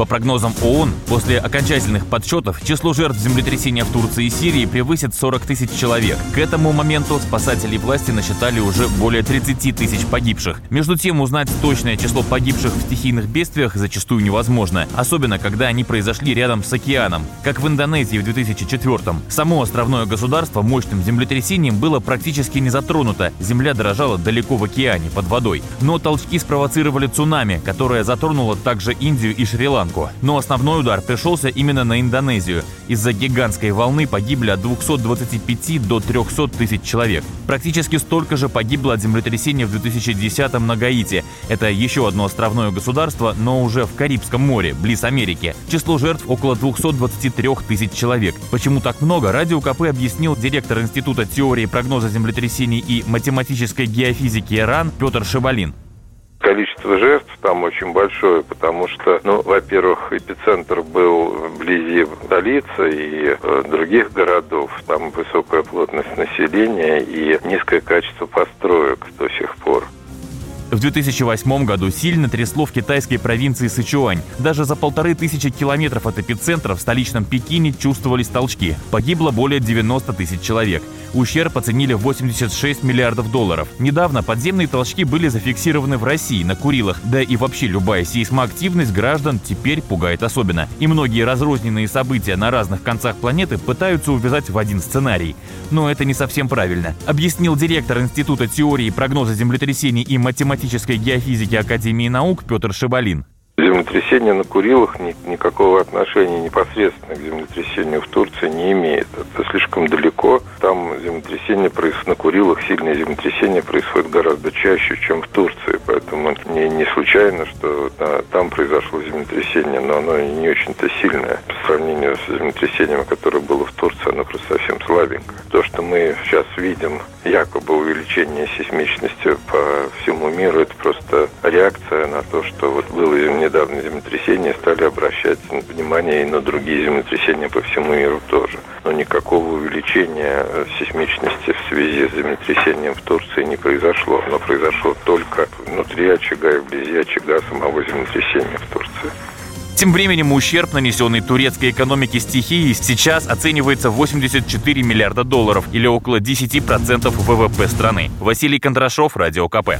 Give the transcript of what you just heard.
По прогнозам ООН, после окончательных подсчетов число жертв землетрясения в Турции и Сирии превысит 40 тысяч человек. К этому моменту спасатели власти насчитали уже более 30 тысяч погибших. Между тем, узнать точное число погибших в стихийных бедствиях зачастую невозможно, особенно когда они произошли рядом с океаном, как в Индонезии в 2004 -м. Само островное государство мощным землетрясением было практически не затронуто, земля дрожала далеко в океане, под водой. Но толчки спровоцировали цунами, которое затронуло также Индию и Шри-Ланку. Шри-Ланку. Но основной удар пришелся именно на Индонезию. Из-за гигантской волны погибли от 225 до 300 тысяч человек. Практически столько же погибло от землетрясения в 2010-м на Гаити. Это еще одно островное государство, но уже в Карибском море, близ Америки. Число жертв около 223 тысяч человек. Почему так много, Радио КП объяснил директор Института теории прогноза землетрясений и математической геофизики РАН Петр Шибалин. Количество жертв там очень большое, потому что, ну, во-первых, эпицентр был вблизи столицы и э, других городов. Там высокая плотность населения и низкое качество построек до сих пор. В 2008 году сильно трясло в китайской провинции Сычуань. Даже за полторы тысячи километров от эпицентра в столичном Пекине чувствовались толчки. Погибло более 90 тысяч человек. Ущерб оценили в 86 миллиардов долларов. Недавно подземные толчки были зафиксированы в России на Курилах. Да и вообще любая сейсмоактивность граждан теперь пугает особенно. И многие разрозненные события на разных концах планеты пытаются увязать в один сценарий. Но это не совсем правильно. Объяснил директор Института теории прогноза землетрясений и математической геофизики Академии наук Петр Шибалин. Землетрясение на Курилах ни, никакого отношения непосредственно к землетрясению в Турции не имеет. Это слишком далеко. Там землетрясение происходит на Курилах, сильное землетрясение происходит гораздо чаще, чем в Турции. Поэтому не, не случайно, что да, там произошло землетрясение, но оно не очень-то сильное. По сравнению с землетрясением, которое было в Турции, оно просто совсем слабенькое. То, что мы сейчас видим, якобы увеличение сейсмичности по всему миру, это просто реакция на то, что вот было недавно землетрясение, стали обращать внимание и на другие землетрясения по всему миру тоже. Но никакого увеличения сейсмичности в связи с землетрясением в Турции не произошло. Оно произошло только внутри очага и вблизи очага самого землетрясения в Турции. Тем временем ущерб, нанесенный турецкой экономике стихии, сейчас оценивается в 84 миллиарда долларов или около 10% ВВП страны. Василий Кондрашов, Радио КП.